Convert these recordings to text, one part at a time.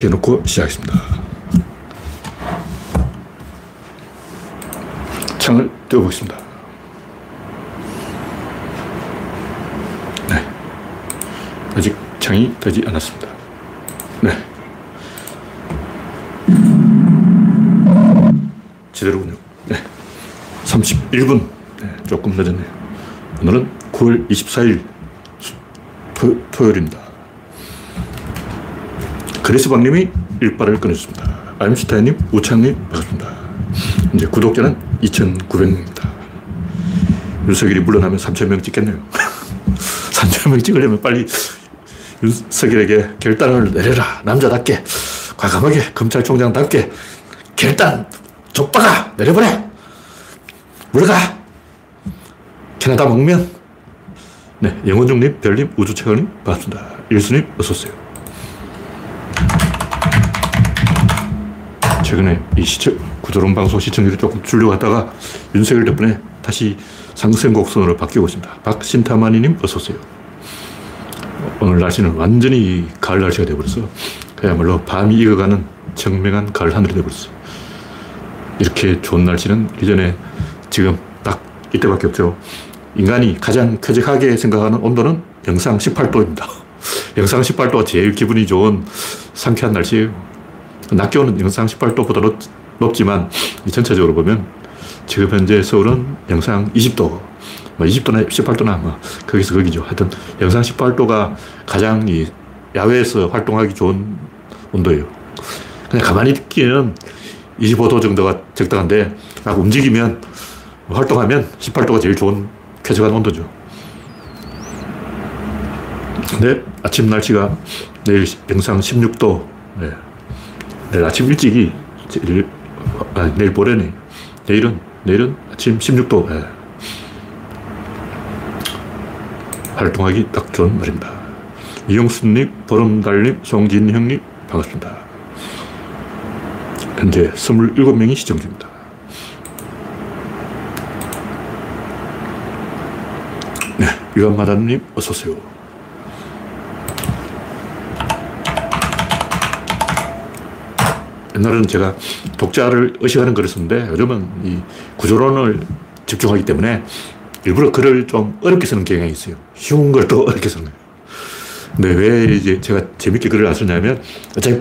해놓고 시작했습니다. 창을 띄워보겠습니다. 네. 아직 창이 되지 않았습니다. 네. 제대로군요. 네. 31분. 네, 조금 늦었네요. 오늘은 9월 24일 토, 토요일입니다. 그리스방님이 일발을 끊어줬습니다. 아임슈타인님, 우창님, 반갑습니다. 이제 구독자는 2,900명입니다. 윤석열이 물러나면 3,000명 찍겠네요. 3,000명 찍으려면 빨리 윤석열에게 결단을 내려라. 남자답게, 과감하게, 검찰총장답게, 결단, 족박아! 내려버려! 물러가! 캐나다 목면. 네, 영원중님, 별님, 우주최원님, 반갑습니다. 일수님, 어서오세요. 최근에 이 시청, 구조론 방송 시청률이 조금 줄려고 하다가 윤석열 덕분에 다시 상승 곡선으로 바뀌고 있습니다. 박신타마니님 어서오세요. 오늘 날씨는 완전히 가을 날씨가 되어버려서 그야말로 밤이 익어가는 청명한 가을 하늘이 되어버렸어요. 이렇게 좋은 날씨는 이전에 지금 딱 이때밖에 없죠. 인간이 가장 쾌적하게 생각하는 온도는 영상 18도입니다. 영상 18도가 제일 기분이 좋은 상쾌한 날씨예요. 낮 기온은 영상 18도보다 높, 높지만 전체적으로 보면 지금 현재 서울은 영상 20도, 뭐 20도나 18도나 뭐 거기서 거기죠. 하여튼 영상 18도가 가장 이 야외에서 활동하기 좋은 온도예요. 그냥 가만히 있기에는 25도 정도가 적당한데 막 움직이면 활동하면 18도가 제일 좋은 쾌적한 온도죠. 근데 아침 날씨가 내일 영상 16도, 네. 내일 아침 일찍이, 아, 내일 모레네. 내일은, 내일은 아침 16도. 예. 활동하기 딱 좋은 날입니다. 이용수님, 보름달님, 송진형님, 반갑습니다. 현재 27명이 시청 중입니다. 네, 유한마다님, 어서오세요. 옛날에는 제가 독자를 의식하는 글을 썼는데 요즘은 이 구조론을 집중하기 때문에 일부러 글을 좀 어렵게 쓰는 경향이 있어요. 쉬운 걸 또 어렵게 쓰는 거예요. 근데 왜 이제 제가 재밌게 글을 안 쓰냐면 어차피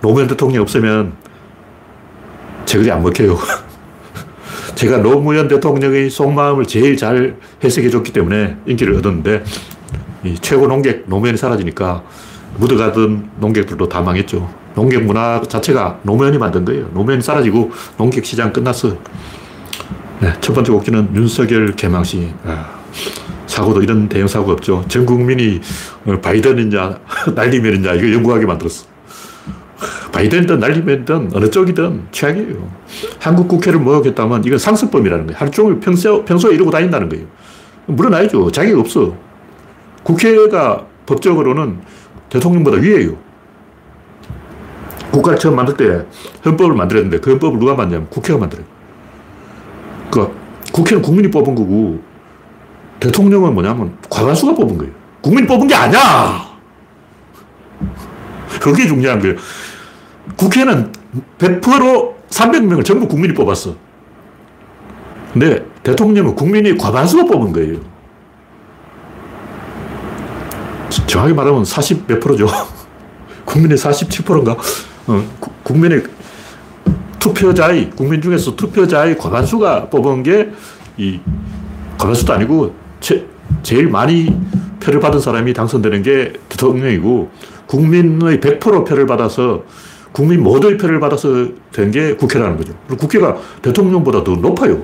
노무현 대통령이 없으면 제 글이 안 먹혀요. 제가 노무현 대통령의 속마음을 제일 잘 해석해 줬기 때문에 인기를 얻었는데 최고 농객 노무현이 사라지니까 묻어가던 농객들도 다 망했죠. 농객 문화 자체가 노무현이 만든 거예요. 노무현이 사라지고 농객 시장 끝났어. 네, 첫 번째 곡지는 윤석열 개망시. 아, 사고도 이런 대형 사고가 없죠. 전 국민이 바이든이냐, 날리면이냐, 이거 연구하게 만들었어. 바이든이든 날리면이든 어느 쪽이든 최악이에요. 한국 국회를 모욕했다면 이건 상습범이라는 거예요. 하루 종일 평소, 평소에 이러고 다닌다는 거예요. 물어나야죠. 자격 없어. 국회가 법적으로는 대통령보다 위에요. 국가를 처음 만들 때 헌법을 만들었는데 그 헌법을 누가 만드냐면 국회가 만들어요. 그 국회는 국민이 뽑은 거고 대통령은 뭐냐면 과반수가 뽑은 거예요. 국민이 뽑은 게 아니야! 그게 중요한 거예요. 국회는 100% 300명을 전부 국민이 뽑았어. 근데 대통령은 국민이 과반수가 뽑은 거예요. 정확히 말하면 40 몇 프로죠. 국민의 47%인가? 어, 국민의 투표자의, 국민 중에서 투표자의 과반수가 뽑은 게 이 과반수도 아니고 제, 제일 많이 표를 받은 사람이 당선되는 게 대통령이고 국민의 100% 표를 받아서 국민 모두의 표를 받아서 된 게 국회라는 거죠. 국회가 대통령보다 더 높아요.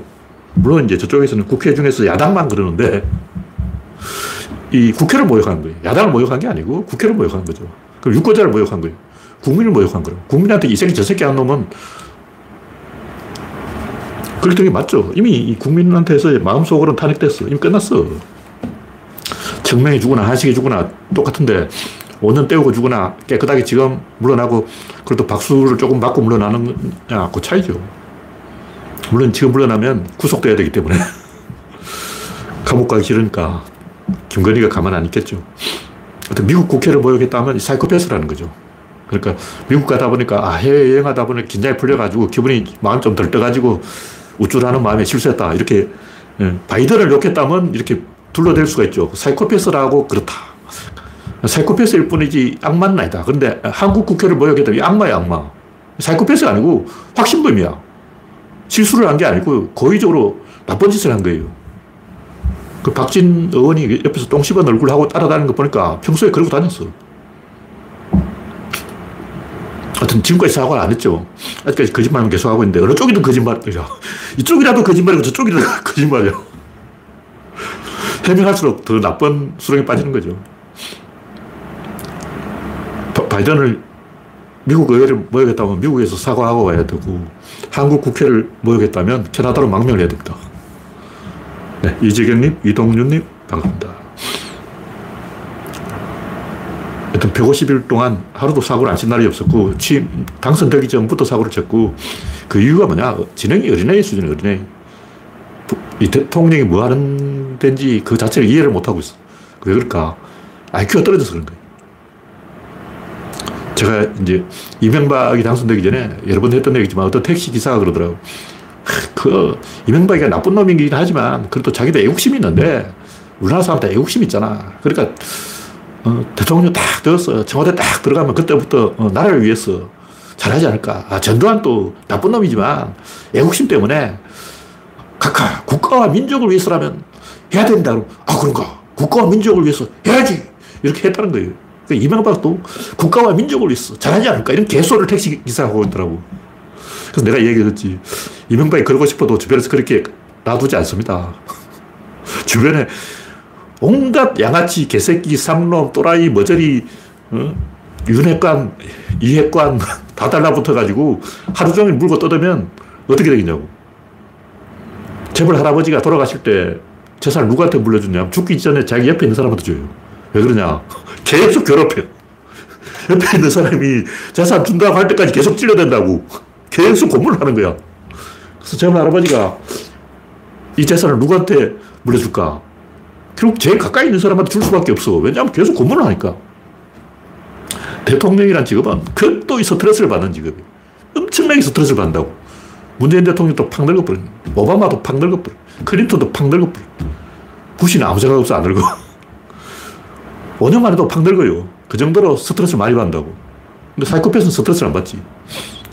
물론 이제 저쪽에서는 국회 중에서 야당만 그러는데 이 국회를 모욕하는 거예요. 야당을 모욕한 게 아니고 국회를 모욕한 거죠. 그럼 유권자를 모욕한 거예요. 국민을 모욕한 거예요. 국민한테 이 새끼 저 새끼 한 놈은 그랬던 게 맞죠. 이미 국민한테서 마음속으로는 탄핵됐어. 이미 끝났어. 청명이 죽거나 한식이 죽거나 똑같은데 5년 때우고 죽거나 깨끗하게 지금 물러나고 그래도 박수를 조금 맞고 물러나느냐 그 차이죠. 물론 지금 물러나면 구속돼야 되기 때문에 감옥 가기 싫으니까 김건희가 가만 안 있겠죠. 미국 국회를 모욕했다면 사이코패스라는 거죠. 그러니까 미국 가다 보니까 아, 해외여행 하다 보니 긴장이 풀려가지고 기분이 마음 좀 들떠가지고 우쭐하는 마음에 실수했다. 이렇게 예, 바이든을 욕했다면 이렇게 둘러댈 수가 있죠. 사이코패스라고 그렇다. 사이코패스일 뿐이지 악마는 아니다. 그런데 한국 국회를 모욕했다면 악마야, 악마. 사이코패스가 아니고 확신범이야. 실수를 한 게 아니고 고의적으로 나쁜 짓을 한 거예요. 그 박진 의원이 옆에서 똥 씹은 얼굴 하고 따라다니는 거 보니까 평소에 그러고 다녔어. 하여튼 지금까지 사과를 안 했죠. 아직까지 거짓말만 계속 하고 있는데 어느 쪽이든 거짓말이야. 이쪽이라도 거짓말이고 저쪽이라도 거짓말이야. 해명할수록 더 나쁜 수렁에 빠지는 거죠. 바 이든을 미국 의회를 모욕했다면 미국에서 사과하고 와야 되고 한국 국회를 모욕했다면 캐나다로 망명을 해야 됩니다. 네, 이재경님, 이동윤님 반갑습니다. 하여튼 150일 동안 하루도 사고를 안 친 날이 없었고 취임 당선되기 전부터 사고를 쳤고 그 이유가 뭐냐? 진행이 어린애 수준의 어린애 이. 대통령이 뭐 하는 데인지 그 자체를 이해를 못하고 있어. 왜 그럴까? IQ가 떨어져서 그런 거예요. 제가 이제 이명박이 당선되기 전에 여러 번 했던 얘기지만 어떤 택시 기사가 그러더라고. 그 이명박이가 나쁜 놈이긴 하지만 그래도 자기도 애국심이 있는데 우리나라 사람들 애국심 있잖아. 그러니까 어, 대통령 딱 되었어. 청와대 딱 들어가면 그때부터 어, 나라를 위해서 잘하지 않을까. 아, 전두환 또 나쁜 놈이지만 애국심 때문에 각하 국가와 민족을 위해서라면 해야 된다. 아 그런가. 국가와 민족을 위해서 해야지. 이렇게 했다는 거예요. 그 이명박도 국가와 민족을 위해서 잘하지 않을까? 이런 개소를 택시 기사가 하고 있더라고. 그래서 내가 얘기했지. 이명박이 그러고 싶어도 주변에서 그렇게 놔두지 않습니다. 주변에 온갖 양아치, 개새끼, 삼놈, 또라이, 머저리, 어? 윤핵관, 이핵관 다 달라붙어가지고 하루 종일 물고 뜯으면 어떻게 되겠냐고. 재벌 할아버지가 돌아가실 때 재산을 누구한테 물려주냐 죽기 전에 자기 옆에 있는 사람한테 줘요. 왜 그러냐. 계속 괴롭혀. 옆에 있는 사람이 재산 준다고 할 때까지 계속 찔러댄다고. 계속 고문을 하는 거야. 그래서 제 할아버지가 이 재산을 누구한테 물려줄까? 결국 제일 가까이 있는 사람한테 줄 수밖에 없어. 왜냐하면 계속 고문을 하니까. 대통령이란 직업은 극도의 스트레스를 받는 직업이에요. 엄청나게 스트레스를 받는다고. 문재인 대통령도 팍 늙어버려. 오바마도 팍 늙어버려. 클린턴도 팍 늙어버려. 부시는 아무 생각 없어 안 늙어. 5년만 해도 팍 늙어요. 그 정도로 스트레스를 많이 받는다고. 근데 사이코패스는 스트레스를 안 받지.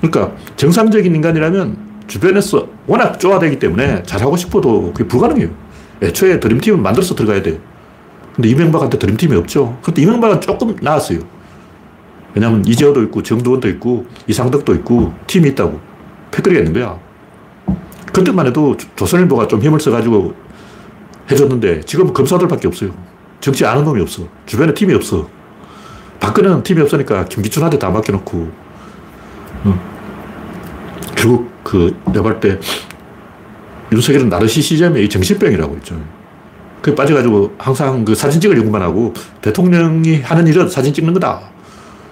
그러니까 정상적인 인간이라면 주변에서 워낙 쪼아대기 때문에 잘하고 싶어도 그게 불가능해요. 애초에 드림팀을 만들어서 들어가야 돼 근데 이명박한테 드림팀이 없죠. 그런데 이명박은 조금 나았어요. 왜냐하면 이재호도 있고 정두원도 있고 이상덕도 있고 팀이 있다고. 패거리가 있는 거야. 그때만 해도 조선일보가 좀 힘을 써가지고 해줬는데 지금 검사들밖에 없어요. 정치 아는 놈이 없어. 주변에 팀이 없어. 박근혜는 팀이 없으니까 김기춘한테 다 맡겨놓고, 어. 결국 그, 내가 볼때 윤석열은 나르시시즘의 정신병이라고 있죠. 그게 빠져가지고 항상 그 사진 찍을 연구만 하고 대통령이 하는 일은 사진 찍는 거다.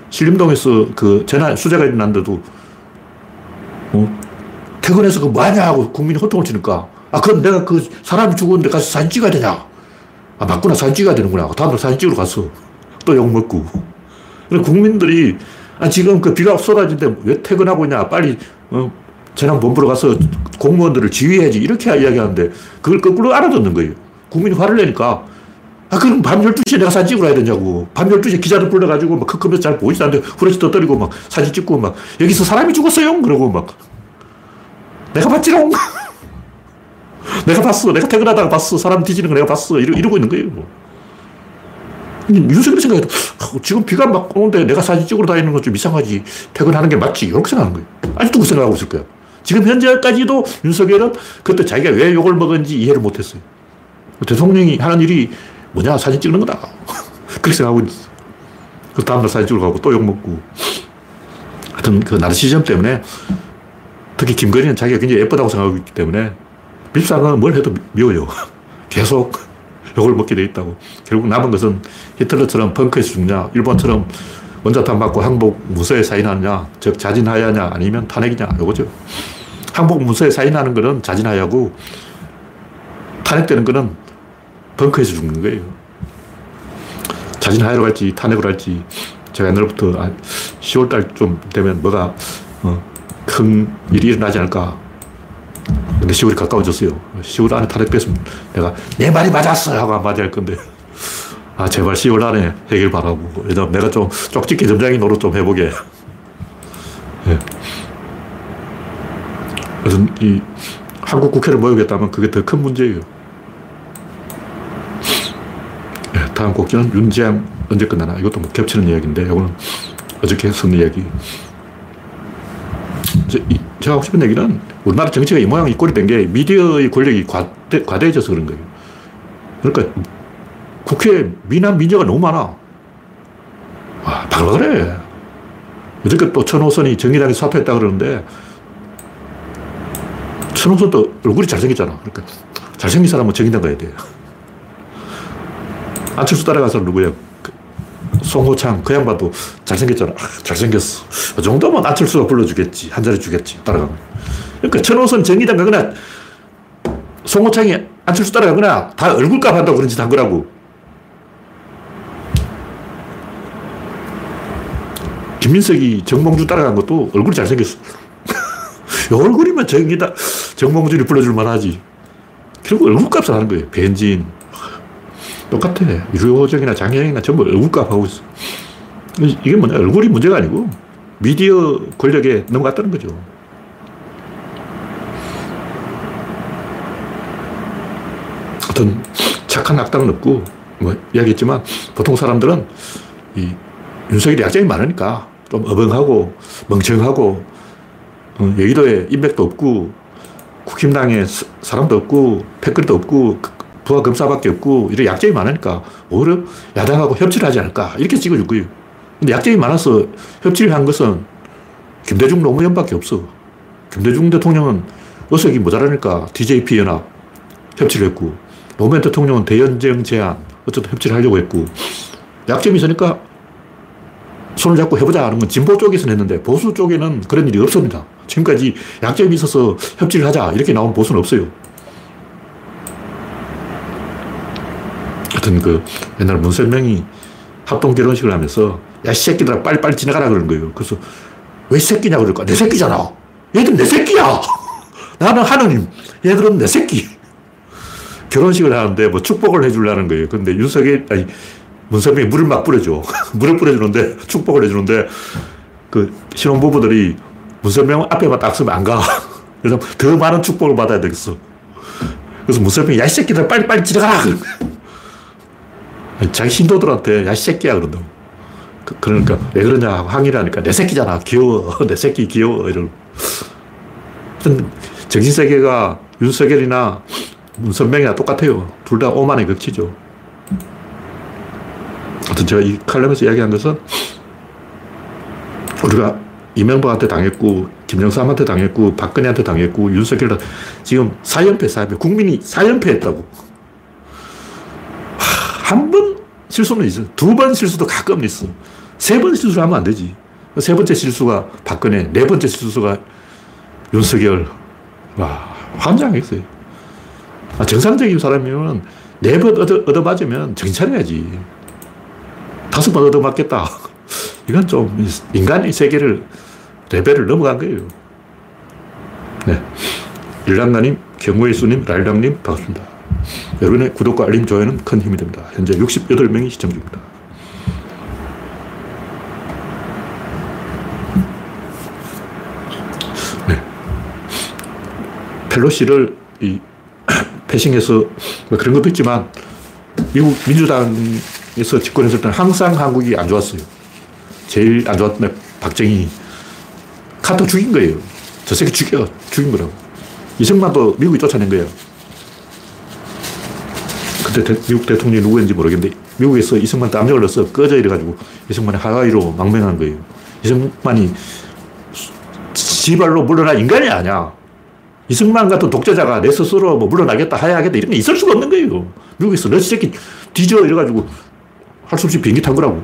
신림동에서 그 재난, 수재가 일어났는데도, 어? 퇴근해서 그 뭐하냐 하고 국민이 호통을 치니까, 아, 그럼 내가 그 사람이 죽었는데 가서 사진 찍어야 되냐? 아, 맞구나. 사진 찍어야 되는구나. 다음날 사진 찍으러 갔어. 또 욕 먹고. 국민들이, 아, 지금 그 비가 쏟아지는데 왜 퇴근하고 있냐. 빨리, 어, 재난 본부로 가서 공무원들을 지휘해야지. 이렇게 이야기하는데 그걸 거꾸로 알아듣는 거예요. 국민이 화를 내니까 아, 그럼 밤 12시에 내가 사진 찍으러 가야 되냐고. 밤 12시에 기자들 불러가지고 막 크크면서 잘 보이지도 않는데 후레쉬 떠뜨리고 막 사진 찍고 막 여기서 사람이 죽었어요. 그러고 막 내가 봤지롱. 내가 봤어. 내가 퇴근하다가 봤어. 사람 뒤지는 거 내가 봤어. 이러, 이러고 있는 거예요. 뭐. 윤석열이 생각해도 어, 지금 비가 막 오는데 내가 사진 찍으러 다니는 건 좀 이상하지. 퇴근하는 게 맞지. 이렇게 생각하는 거예요. 아직도 그 생각하고 있을 거야. 지금 현재까지도 윤석열은 그때 자기가 왜 욕을 먹은지 이해를 못했어요. 대통령이 하는 일이 뭐냐. 사진 찍는 거다. 그렇게 생각하고 있어. 그 다음날 사진 찍으러 가고 또 욕 먹고. 하여튼 그 나르시즘 때문에 특히 김건희는 자기가 굉장히 예쁘다고 생각하고 있기 때문에 밀상은 뭘 해도 미워요. 계속 욕을 먹게 돼 있다고. 결국 남은 것은 히틀러처럼 펑크에서 죽냐, 일본처럼 원자탄 맞고 항복 무서에 사인하느냐, 즉 자진하야냐, 아니면 탄핵이냐, 요거죠. 항복 무서에 사인하는 거는 자진하야고, 탄핵되는 거는 벙커에서 죽는 거예요. 자진하야로 갈지, 탄핵으로 갈지, 제가 옛날부터 10월달 좀 되면 뭐가 어, 큰 일이 일어나지 않을까. 근데 10월이 가까워졌어요. 10월 안에 탈핵 뺐으면 내가 내 말이 맞았어! 하고 한마디 할 건데. 아, 제발 10월 안에 해결 바라고. 왜냐면 내가 좀 쪽집게 점장이 노릇 좀 해보게. 네. 그래서 이 한국 국회를 모으겠다면 그게 더 큰 문제예요. 네, 다음 곡지는 윤지향 언제 끝나나? 이것도 뭐 겹치는 이야기인데, 이거는 어저께 쓴 이야기. 제가 하고 싶은 얘기는 우리나라 정치가 이 모양 이 꼴이 된 게 미디어의 권력이 과대, 과대해져서 그런 거예요. 그러니까 국회에 미남 미녀가 너무 많아. 와, 바글바글해. 어저께 또 천호선이 정의당에 사퇴했다 그러는데 천호선도 얼굴이 잘생겼잖아. 그러니까 잘생긴 사람은 정의당 가야 돼. 안철수 따라가서 누구야? 송호창, 그 양반도 잘생겼잖아. 잘생겼어. 그 정도면 안철수가 불러주겠지. 한 자리 주겠지. 따라가면. 그러니까 천호선 정의당 가거나 송호창이 안철수 따라가거나 다 얼굴값 한다고 그런 짓 한 거라고. 김민석이 정몽주 따라간 것도 얼굴이 잘생겼어. 얼굴이면 정이다. 정몽준이 불러줄 만하지. 결국 얼굴값을 하는 거예요. 벤진. 똑같아. 유효정이나 장애인이나 전부 얼굴값 하고 있어. 이게 뭐냐. 얼굴이 문제가 아니고 미디어 권력에 넘어갔다는 거죠. 어떤 착한 악당은 없고, 뭐, 이야기했지만, 보통 사람들은 이 윤석열이 약점이 많으니까 좀 어벙하고 멍청하고 어, 여의도에 인맥도 없고 국힘당에 사람도 없고 패거리도 없고 부하 검사밖에 없고 이런 약점이 많으니까 오히려 야당하고 협치를 하지 않을까 이렇게 찍어줄 거예요. 근데 약점이 많아서 협치를 한 것은 김대중 노무현밖에 없어. 김대중 대통령은 의석이 모자라니까 DJP 연합 협치를 했고 노무현 대통령은 대연정 제안 어쨌든 협치를 하려고 했고 약점이 있으니까 손을 잡고 해보자 하는 건 진보 쪽에서는 했는데 보수 쪽에는 그런 일이 없습니다. 지금까지 약점이 있어서 협치를 하자 이렇게 나온 보수는 없어요. 하여튼 그 옛날 문설명이 합동 결혼식을 하면서 야, 이 새끼들아 빨리빨리 지나가라 그런 거예요. 그래서 왜 새끼냐 그럴까? 내 새끼잖아. 얘들 내 새끼야. 나는 하느님. 얘들은 내 새끼. 결혼식을 하는데 뭐 축복을 해주려는 거예요. 근데 윤석열, 아니, 문선명이 물을 막 뿌려줘. 물을 뿌려주는데, 축복을 해주는데, 그 신혼부부들이 문선명 앞에만 딱 서면 안 가. 그래서 더 많은 축복을 받아야 되겠어. 그래서 문선명이 야, 이 새끼들 빨리 빨리 지나가라! 자기 신도들한테 야, 이 새끼야! 그런다고. 그, 그러니까 왜 그러냐 항의를 하니까 내 새끼잖아. 귀여워. 내 새끼 귀여워. 이런. 정신세계가 윤석열이나 문선명이나 똑같아요. 둘 다 오만의 극치죠. 하여튼 제가 이 칼럼에서 이야기한 것은 우리가 이명박한테 당했고, 김영삼한테 당했고, 박근혜한테 당했고, 윤석열한테 지금 4연패, 4연패. 국민이 4연패 했다고. 한 번 실수는 있어. 두 번 실수도 가끔 있어. 세 번 실수를 하면 안 되지. 세 번째 실수가 박근혜, 네 번째 실수가 윤석열. 와, 환장했어요. 아, 정상적인 사람이면 네번 얻어, 얻어맞으면 정신 차려야지. 다섯 번 얻어맞겠다. 이건 좀 인간의 세계를, 레벨을 넘어간 거예요. 네. 일랑나님, 경우의 수님, 랄랑님, 반갑습니다. 여러분의 구독과 알림, 좋아요는 큰 힘이 됩니다. 현재 68명이 시청 중입니다. 네. 펠로시를 이 패싱해서 뭐 그런 것도 있지만 미국 민주당 에서 집권했을 때는 항상 한국이 안 좋았어요. 제일 안 좋았던 박정희. 카터 죽인 거예요. 저 새끼 죽여. 죽인 거라고. 이승만도 미국이 쫓아낸 거예요. 그때 미국 대통령이 누구였는지 모르겠는데 미국에서 이승만한테 압력을 넣어서 꺼져 이래가지고 이승만이 하와이로 망명한 거예요. 이승만이 지발로 물러날 인간이 아니야. 이승만 같은 독재자가 내 스스로 뭐 물러나겠다, 하야하겠다 이런 게 있을 수가 없는 거예요. 미국에서 너 새끼 뒤져 이래가지고 할 수 없이 비행기 탄 거라고.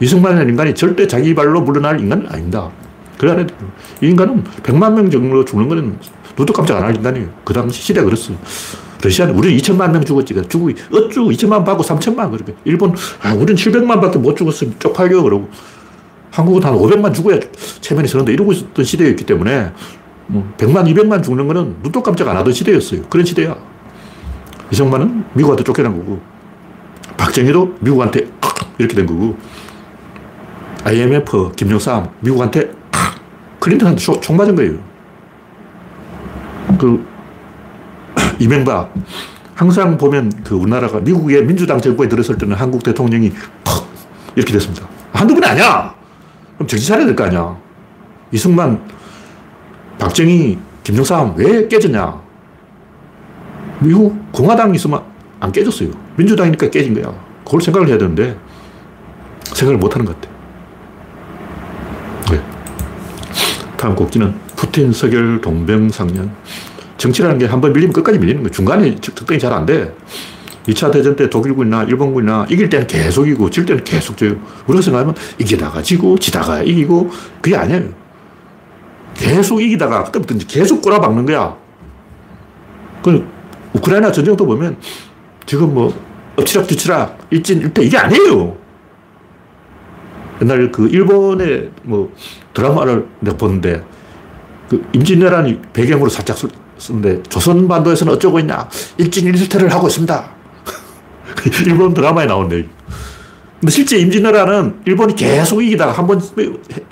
이승만이라는 인간이 절대 자기 발로 물러날 인간은 아닙니다. 그래 이 인간은 100만 명 정도 죽는 거는 눈도 깜짝 안 하긴다니. 그 당시 시대가 그랬어. 러시아는 우리는 2천만 명 죽었지. 죽고 어쭈 2천만 받고 3천만 그렇게. 일본 아 우리는 700만 밖에 못 죽었으면 쪽팔려 그러고. 한국은 한 500만 죽어야 체면이 서는데 이러고 있었던 시대였기 때문에 뭐 100만, 200만 죽는 거는 눈도 깜짝 안 하던 시대였어요. 그런 시대야. 이승만은 미국한테 쫓겨난 거고 박정희도 미국한테 이렇게 된 거고 IMF 김영삼 미국한테 클린턴한테 총 맞은 거예요. 그 이명박 항상 보면 그 우리나라가 미국의 민주당 정부에 들었을 때는 한국 대통령이 퍽 이렇게 됐습니다. 한두 분이 아니야. 그럼 정신 차려야 될 거 아니야. 이승만, 박정희, 김정삼 왜 깨졌냐? 미국 공화당 있으면 안 깨졌어요. 민주당이니까 깨진 거야. 그걸 생각을 해야 되는데 생각을 못 하는 것 같아. 네. 다음 곡지는 푸틴 서결 동병상련. 정치라는 게 한 번 밀리면 끝까지 밀리는 거예요. 중간에 특정이 잘 안 돼. 2차 대전 때 독일군이나 일본군이나 이길 때는 계속 이기고 질 때는 계속 져요. 우리가 생각하면 이기다가 지고 지다가 이기고 그게 아니에요. 계속 이기다가 그때부터 이제 계속 꼬라박는 거야. 그 우크라이나 전쟁도 보면 지금 뭐 엎치락 뒤치락 일진 일퇴 이게 아니에요. 옛날 그 일본의 뭐 드라마를 내가 보는데 그 임진왜란이 배경으로 살짝 쓰는데 조선반도에서는 어쩌고 있냐 일진 일퇴를 하고 있습니다. 일본 드라마에 나온 내용. 근데 실제 임진왜란은 일본이 계속 이기다가 한 번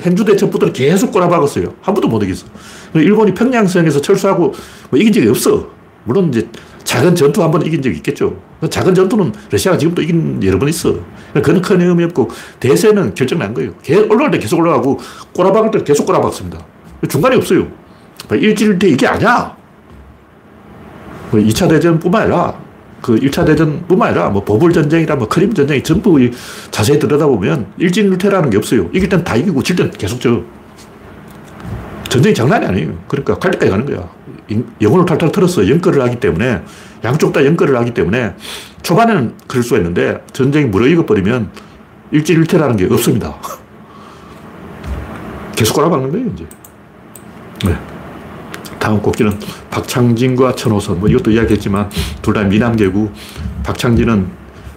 행주대 전부터 계속 꼬라박았어요. 한 번도 못 이겼어. 일본이 평양성에서 철수하고 뭐 이긴 적이 없어. 물론 이제 작은 전투 한 번 이긴 적이 있겠죠. 작은 전투는 러시아가 지금도 이긴 여러 번 있어. 그건 큰 의미 없고 대세는 결정 난 거예요. 올라갈 때 계속 올라가고 꼬라박을 때 계속 꼬라박습니다. 중간이 없어요. 일주일때 이게 아니야. 2차 뭐 대전뿐만 아니라 그 1차 대전뿐만 아니라 뭐 보불 전쟁이라 뭐 크림 전쟁이 전부 자세히 들여다보면 일진일퇴라는 게 없어요. 이길 땐 다 이기고 질 땐 계속 져. 전쟁이 장난이 아니에요. 그러니까 갈 때까지 가는 거야. 영혼을 탈탈 털어서 연거를 하기 때문에 양쪽 다 연거를 하기 때문에 초반에는 그럴 수가 있는데 전쟁이 무르익어 버리면 일진일퇴라는 게 없습니다. 계속 꼬라박는 거예요, 이제. 네. 다음 곡기는 박창진과 천호선. 뭐 이것도 이야기했지만 둘 다 미남계고 박창진은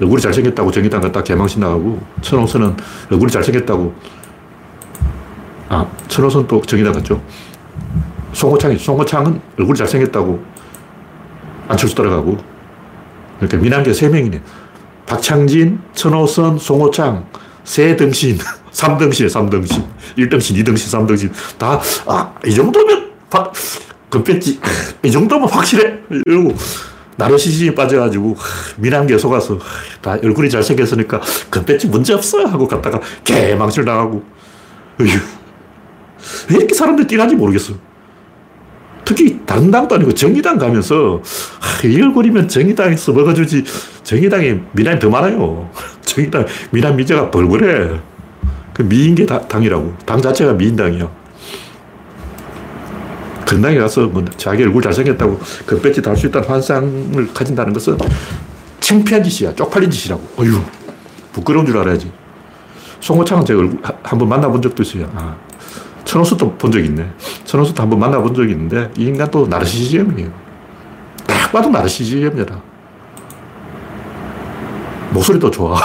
얼굴이 잘생겼다고 정의당 갔다 개망신 나가고 천호선은 얼굴이 잘생겼다고 아, 천호선 또 정의당 갔죠. 송호창이, 송호창은 얼굴이 잘생겼다고 안철수 따라가고 이렇게 미남계 세 명이네. 박창진, 천호선, 송호창, 세 등신, 삼등신, 삼등신, 1등신, 2등신, 3등신. 다, 아, 이 정도면 박, 금뺐지. 이 정도면 확실해. 이러고 나르시즘에 빠져가지고 미남계 속아서 다 얼굴이 잘생겼으니까 금뺐지 문제 없어 하고 갔다가 나가고 어휴. 왜 이렇게 사람들 이 뛰는지 모르겠어. 다른 당도 아니고 정의당 가면서 아, 이 얼굴이면 정의당에서 먹어주지 정의당에 미남이 더 많아요. 정의당 미남 미제가 벌벌해. 그 미인계 당이라고. 당 자체가 미인당이야. 건당에 가서 뭐 자기 얼굴 잘생겼다고 그 배지 달 수 있다는 환상을 가진다는 것은 창피한 짓이야. 쪽팔린 짓이라고. 어휴, 부끄러운 줄 알아야지. 송호창은 제가 얼굴 한 번 만나본 적도 있어요. 아, 천호수도 본 적 있네. 천호수도 한번 만나본 적이 있는데 이 인간도 나르시즘이에요. 딱 봐도 나르시즘이다. 목소리도 좋아.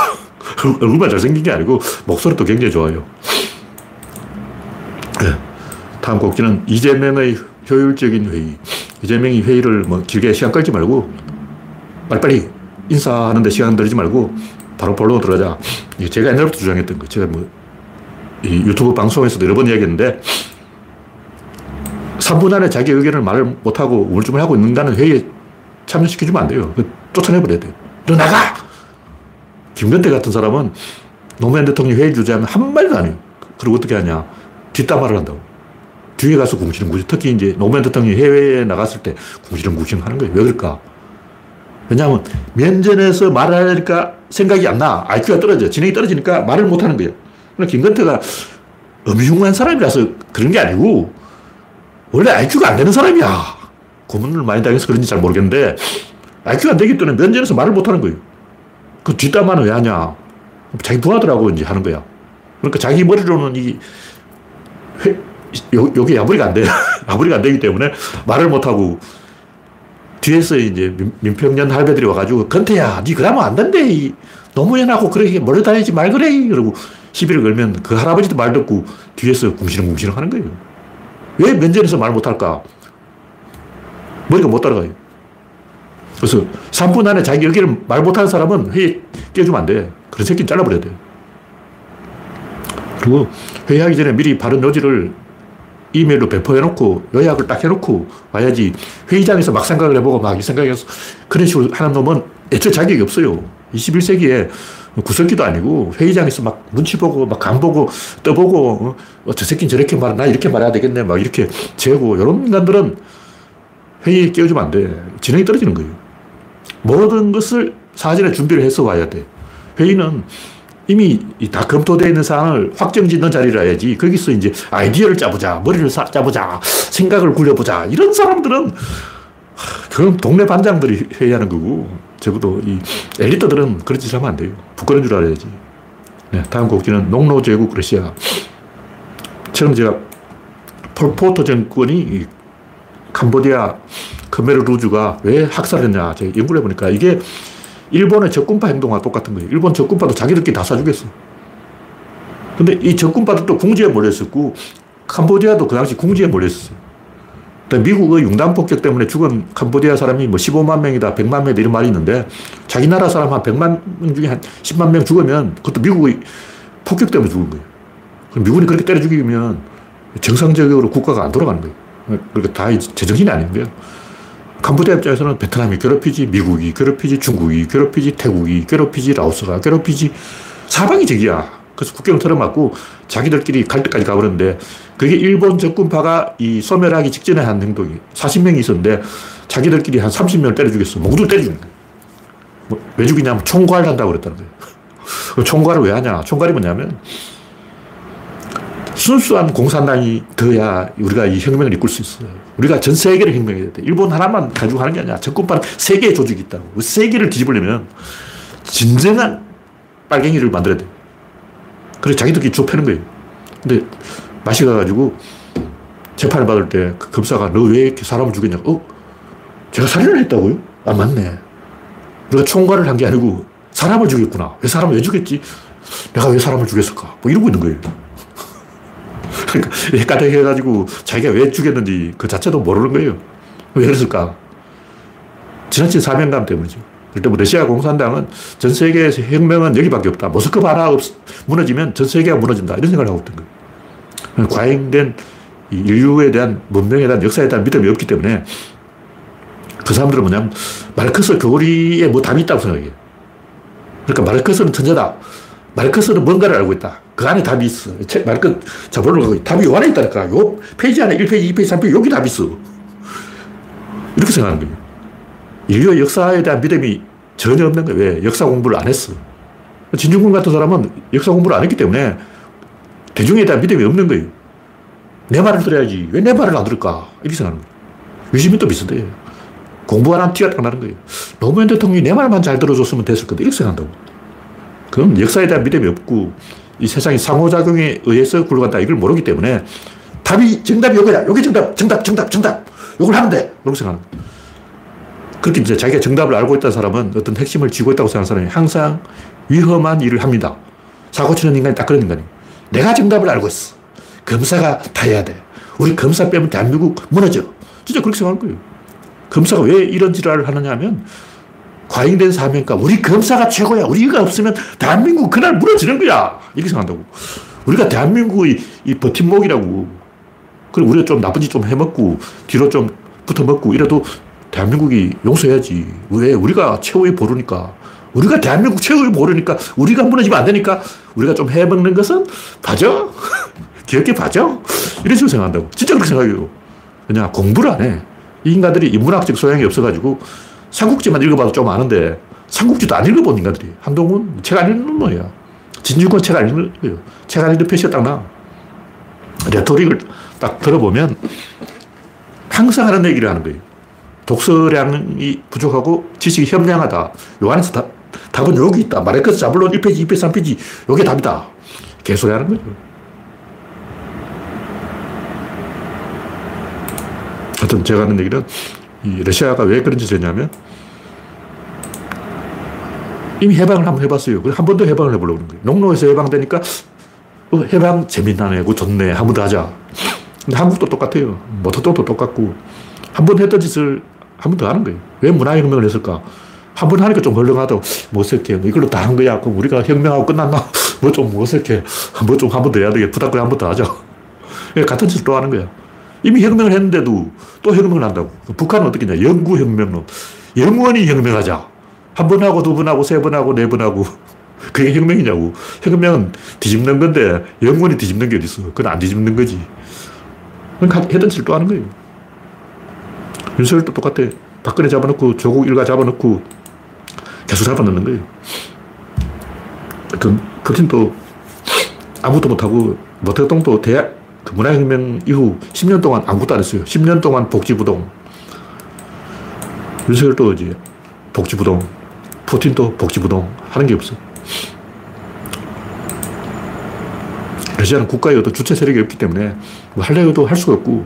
얼굴만 잘생긴 게 아니고 목소리도 굉장히 좋아요. 네. 다음 곡지는 이재명의 효율적인 회의. 이재명이 회의를 뭐 길게 시간 끌지 말고 빨리빨리 인사하는데 시간 들지 말고 바로 본론 들어가자. 제가 옛날부터 주장했던 거. 제가 뭐 유튜브 방송에서도 여러 번 이야기했는데 3분 안에 자기 의견을 말을 못하고 우물쭈물하고 있는가는 회의에 참여시켜주면 안 돼요. 쫓아내버려야 돼요. 너 나가! 김건태 같은 사람은 노무현 대통령 회의 주재하면 한마디도 안 해요. 그리고 어떻게 하냐. 뒷담화를 한다고. 뒤에 가서 궁시렁궁시렁. 특히 이제 노무현 대통령이 해외에 나갔을 때 궁시렁궁시렁 하는 거예요. 왜 그럴까? 왜냐하면 면전에서 하니까 생각이 안 나. IQ가 떨어져. 진행이 떨어지니까 말을 못 하는 거예요. 그러니까 김건태가 음흉한 사람이라서 그런 게 아니고 원래 IQ가 안 되는 사람이야. 고문을 많이 당해서 그런지 잘 모르겠는데 IQ가 안 되기 때문에 면전에서 말을 못 하는 거예요. 그 뒷담화는 왜 하냐. 자기 부하들하고 이제 하는 거야. 그러니까 자기 머리로는 이 회, 요, 요게 야부리가 안 돼요. 야부리가 안 되기 때문에 말을 못 하고 뒤에서 이제 민 평년 할배들이 와가지고 건태야, 니 그러면 안 된대. 이 노무현하고 그렇게 멀어다니지 말 그래. 그러고 시비를 걸면 그 할아버지도 말 듣고 뒤에서 궁시렁궁시렁 하는 거예요. 왜 면전에서 말 못할까? 머리가 못 따라가요. 그래서 3분 안에 자기 여기를 말 못하는 사람은 회의 깨주면 안 돼. 그런 새끼는 잘라버려야 돼. 그리고 회의하기 전에 미리 바른 요지를 이메일로 배포해놓고 요약을 딱 해놓고 와야지 회의장에서 막 생각을 해보고 막 이 생각해서 그런 식으로 하는 놈은 애초에 자격이 없어요. 21세기에 구석기도 아니고 회의장에서 막 눈치 보고 막 간 보고 떠보고 어, 저 새끼는 저렇게 말해 나 이렇게 말해야 되겠네 막 이렇게 재고 이런 인간들은 회의에 끼워주면 안 돼. 진행이 떨어지는 거예요. 모든 것을 사전에 준비를 해서 와야 돼. 회의는 이미 다 검토되어 있는 사항을 확정 짓는 자리라 해야지. 거기서 이제 아이디어를 짜보자, 머리를 사, 짜보자, 생각을 굴려보자. 이런 사람들은 그건 동네 반장들이 회의하는 거고, 적어도 이 엘리트들은 그런 짓을 하면 안 돼요. 부끄러운 줄 알아야지. 네, 다음 곡지는 농노 제국 러시아. 처음 제가 폴포트 정권이 캄보디아 khmer 르주가왜 학살했냐. 제가 연구를 해보니까 이게 일본의 적군파 행동과 똑같은 거예요. 일본 적군파도 자기들끼리 다 쏴주겠어. 근데 이 적군파도 궁지에 몰렸었고, 캄보디아도 그 당시 궁지에 몰렸었어요. 미국의 융단 폭격 때문에 죽은 캄보디아 사람이 뭐 15만 명이다, 100만 명이다 이런 말이 있는데 자기 나라 사람 한 100만 명 중에 한 10만 명 죽으면 그것도 미국의 폭격 때문에 죽은 거예요. 미군이 그렇게 때려 죽이면 정상적으로 국가가 안 돌아가는 거예요. 그러니까 다 제정신이 아닌 거예요. 캄보디아 입장에서는 베트남이 괴롭히지, 미국이 괴롭히지, 중국이 괴롭히지, 태국이 괴롭히지, 라오스가 괴롭히지, 사방이 적이야. 그래서 국경을 틀어막고 자기들끼리 갈 때까지 가버렸는데 그게 일본 적군파가 이 소멸하기 직전에 한 행동이 40명이 있었는데 자기들끼리 한 30명을 때려 죽였어. 모두 때려 죽인 거예요. 뭐왜 죽이냐면 총괄 한다고 그랬다는 거예요. 총괄을 왜 하냐? 총괄이 뭐냐면 순수한 공산당이 더야 우리가 이 혁명을 이끌 수 있어요. 우리가 전 세계를 혁명해야 돼. 일본 하나만 가지고 하는 게 아니야. 적군파는 세계의 조직이 있다고. 세계를 뒤집으려면 진정한 빨갱이를 만들어야 돼. 그래서 자기들끼리 좁혀는 거예요. 근데 맛이 가가지고 재판을 받을 때 그 검사가 너 왜 이렇게 사람을 죽였냐고. 어? 제가 살인을 했다고요? 아, 맞네. 우리가 총괄을 한 게 아니고 사람을 죽였구나. 왜 사람을 왜 죽였지? 내가 왜 사람을 죽였을까? 뭐 이러고 있는 거예요. 그러니까 헷갈려가지고 자기가 왜 죽였는지 그 자체도 모르는 거예요. 왜 그랬을까? 지나친 사명감 때문이죠. 그때 뭐 러시아 공산당은 전 세계에서 혁명은 여기밖에 없다. 모스크바 하나 없, 무너지면 전 세계가 무너진다. 이런 생각을 하고 있던 거예요. 과잉된 인류에 대한 문명에 대한 역사에 대한 믿음이 없기 때문에 그 사람들은 뭐냐면 마르크스 교리에 뭐 답이 있다고 생각해요. 그러니까 마르크스는 천재다. 마르크스는 뭔가를 알고 있다. 그 안에 답이 있어. 책, 마르크스 자본론 답이 요 안에 있다니까. 요 페이지 안에 1페이지, 2페이지, 3페이지, 여기 답이 있어. 이렇게 생각하는 거예요. 인류의 역사에 대한 믿음이 전혀 없는 거예요. 왜? 역사 공부를 안 했어. 진중권 같은 사람은 역사 공부를 안 했기 때문에 대중에 대한 믿음이 없는 거예요. 내 말을 들어야지. 왜 내 말을 안 들을까? 이렇게 생각하는 거예요. 유시민 도 비슷해. 공부 안 한 티가 딱 나는 거예요. 노무현 대통령이 내 말만 잘 들어줬으면 됐을 건데, 이렇게 생각한다고. 그럼 역사에 대한 믿음이 없고, 이 세상이 상호작용에 의해서 굴러간다. 이걸 모르기 때문에 답이, 정답이 요거야. 요게 정답, 정답, 정답, 정답. 요걸 하면 돼. 이렇게 거예요. 그렇게 이제 자기가 정답을 알고 있다는 사람은 어떤 핵심을 쥐고 있다고 생각하는 사람이 항상 위험한 일을 합니다. 사고 치는 인간이 딱 그런 인간이에요. 내가 정답을 알고 있어. 검사가 다 해야 돼. 우리 검사 빼면 대한민국 무너져. 진짜 그렇게 생각하는 거예요. 검사가 왜 이런 지랄을 하느냐 하면 과잉된 사명감. 우리 검사가 최고야. 우리가 없으면 대한민국 그날 무너지는 거야. 이렇게 생각한다고. 우리가 대한민국의 이 버팀목이라고. 그리고 우리가 좀 나쁜 짓 좀 해먹고 뒤로 좀 붙어먹고 이래도 대한민국이 용서해야지. 왜? 우리가 최후의 보루니까. 우리가 대한민국 최후의 보루니까 우리가 무너지면 안 되니까 우리가 좀 해먹는 것은 봐줘. 귀엽게 봐줘. 이런 식으로 생각한다고. 진짜 그렇게 생각해요. 그냥 공부를 안 해. 이 인간들이 인문학적 소양이 없어가지고 삼국지만 읽어봐도 좀 아는데 삼국지도 안 읽어본 인간들이. 한동훈 책 안 읽는 놈이야. 진중권 책 안 읽는 거예요. 책 안 읽는 표시가 딱 나. 레토릭을 딱 들어보면 항상 하는 얘기를 하는 거예요. 독서량이 부족하고 지식이 현명하다. 요 안에서 다, 답은 여기 있다. 마르크스 자블론 1페이지, 2페이지, 3페이지. 요게 답이다. 개소리 하는 거죠. 하여튼 제가 하는 얘기는 이 러시아가 왜 그런 짓을 했냐면 이미 해방을 한번 해봤어요. 한 번 더 해방을 해보려고 그런 거예요. 농로에서 해방되니까 어, 해방 재밌나네. 그 좋네. 한 번 더 하자. 근데 한국도 똑같아요. 모터도 똑같고 한 번 했던 짓을 한 번 더 하는 거예요. 왜 문화혁명을 했을까? 한 번 하니까 좀 헐렁하다고 못쓸게 뭐 이걸로 다 한 거야. 그럼 우리가 혁명하고 끝났나? 뭐 좀 못쓸게. 뭐 좀 한 번 더 해야 되겠 부탁을 한번 더 하자. 같은 짓을 또 하는 거야. 이미 혁명을 했는데도 또 혁명을 한다고. 북한은 어떻게 냐 영구혁명론. 영원히 혁명하자. 한 번 하고 두 번 하고 세 번 하고 네 번 하고. 그게 혁명이냐고. 혁명은 뒤집는 건데 영원히 뒤집는 게 어딨어. 그건 안 뒤집는 거지. 했던 짓을 또 하는 거예요. 윤석열도 똑같아. 박근혜 잡아놓고 조국 일가 잡아놓고 계속 잡아놓는 거예요. 하여튼 푸틴도 아무것도 못하고 모태동도 대학 그 문화혁명 이후 10년 동안 아무것도 안 했어요. 10년 동안 복지부동. 윤석열도 이제 복지부동. 푸틴도 복지부동. 하는 게 없어. 러시아는 어떤 주체 세력이 없기 때문에 뭐 할래 해도 할 수가 없고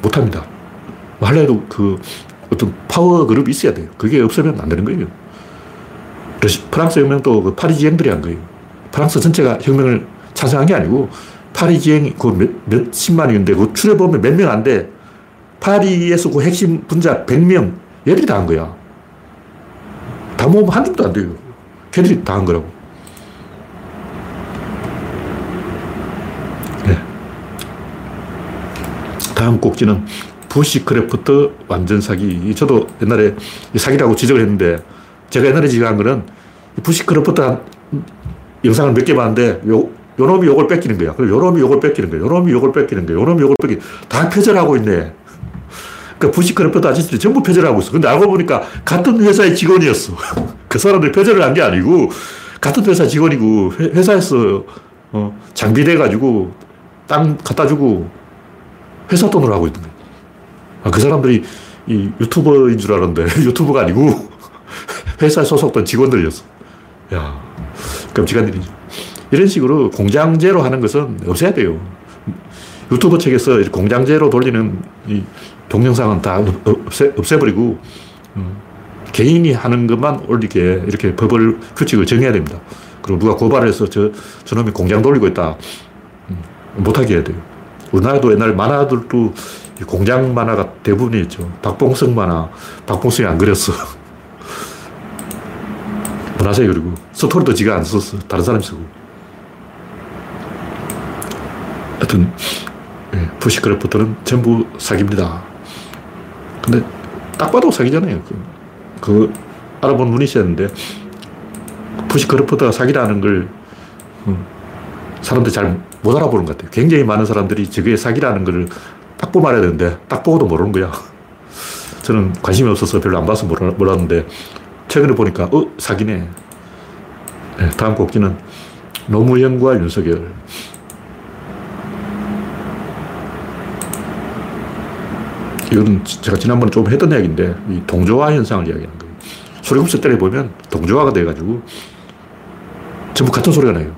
못합니다. 뭐 할래 해도 그 어떤 파워 그룹이 있어야 돼요. 그게 없으면 안 되는 거예요. 프랑스 혁명도 그 파리지행들이 한 거예요. 프랑스 전체가 혁명을 찬성한 게 아니고 파리지행 그 몇, 몇십만인데 그 추려보면 몇 명 안 돼. 파리에서 그 핵심 분자 100명 얘들이 다 한 거야. 다 모으면 한 줌도 안 돼요. 걔들이 다 한 거라고. 네. 다음 꼭지는 bushcraft 완전 사기. 저도 옛날에 사기라고 지적을 했는데 제가 옛날에 지적한 거는 bushcraft 한 영상을 몇 개 봤는데 요, 요 놈이 요걸 베끼는 거야. 그리고 요 놈이 요걸 베끼는 거야. 요 놈이 요걸 베끼는 거야. 요 놈이 요걸 베끼 다 표절하고 있네. 그러니까 bushcraft 아저씨들이 전부 표절하고 있어. 근데 알고 보니까 같은 회사의 직원이었어. 그 사람들이 표절을 한 게 아니고 같은 회사 직원이고 회사에서 어, 장비 대 가지고 땅 갖다 주고 회사 돈으로 하고 있는 거야. 아, 그 사람들이 이 유튜버인 줄 알았는데 유튜버가 아니고 회사에 소속된 직원들이었어. 야, 끔찍한 일이죠. 이런 식으로 공장제로 하는 것은 없애야 돼요. 유튜버 측에서 공장제로 돌리는 이 동영상은 다 없애, 없애버리고, 음, 개인이 하는 것만 올리게 이렇게 법을, 규칙을 정해야 됩니다. 그리고 누가 고발해서 저, 저놈이 공장 돌리고 있다. 음, 못하게 해야 돼요. 우리나라도 옛날 만화들도 공장 만화가 대부분이었죠. 박봉성 만화. 박봉성이 안 그렸어. 문화세 그리고 스토리도 지가 안 썼어. 다른 사람이 쓰고. 하여튼, 네, bushcraft는 전부 사기입니다. 근데 딱 봐도 사기잖아요. 그, 그 알아본 분이 있었는데, bushcraft가 사기라는 걸 음, 사람들이 잘 못 알아보는 것 같아요. 굉장히 많은 사람들이 저게 사기라는 걸 딱 보고 말해야 되는데, 딱 보고도 모르는 거야. 저는 관심이 없어서 별로 안 봐서 몰랐는데, 최근에 보니까, 어, 사기네. 네, 다음 곡지는 노무현과 윤석열. 이건 제가 지난번에 좀 했던 이야기인데, 이 동조화 현상을 이야기하는 거예요. 소리급수 때려보면 동조화가 돼가지고 전부 같은 소리가 나요.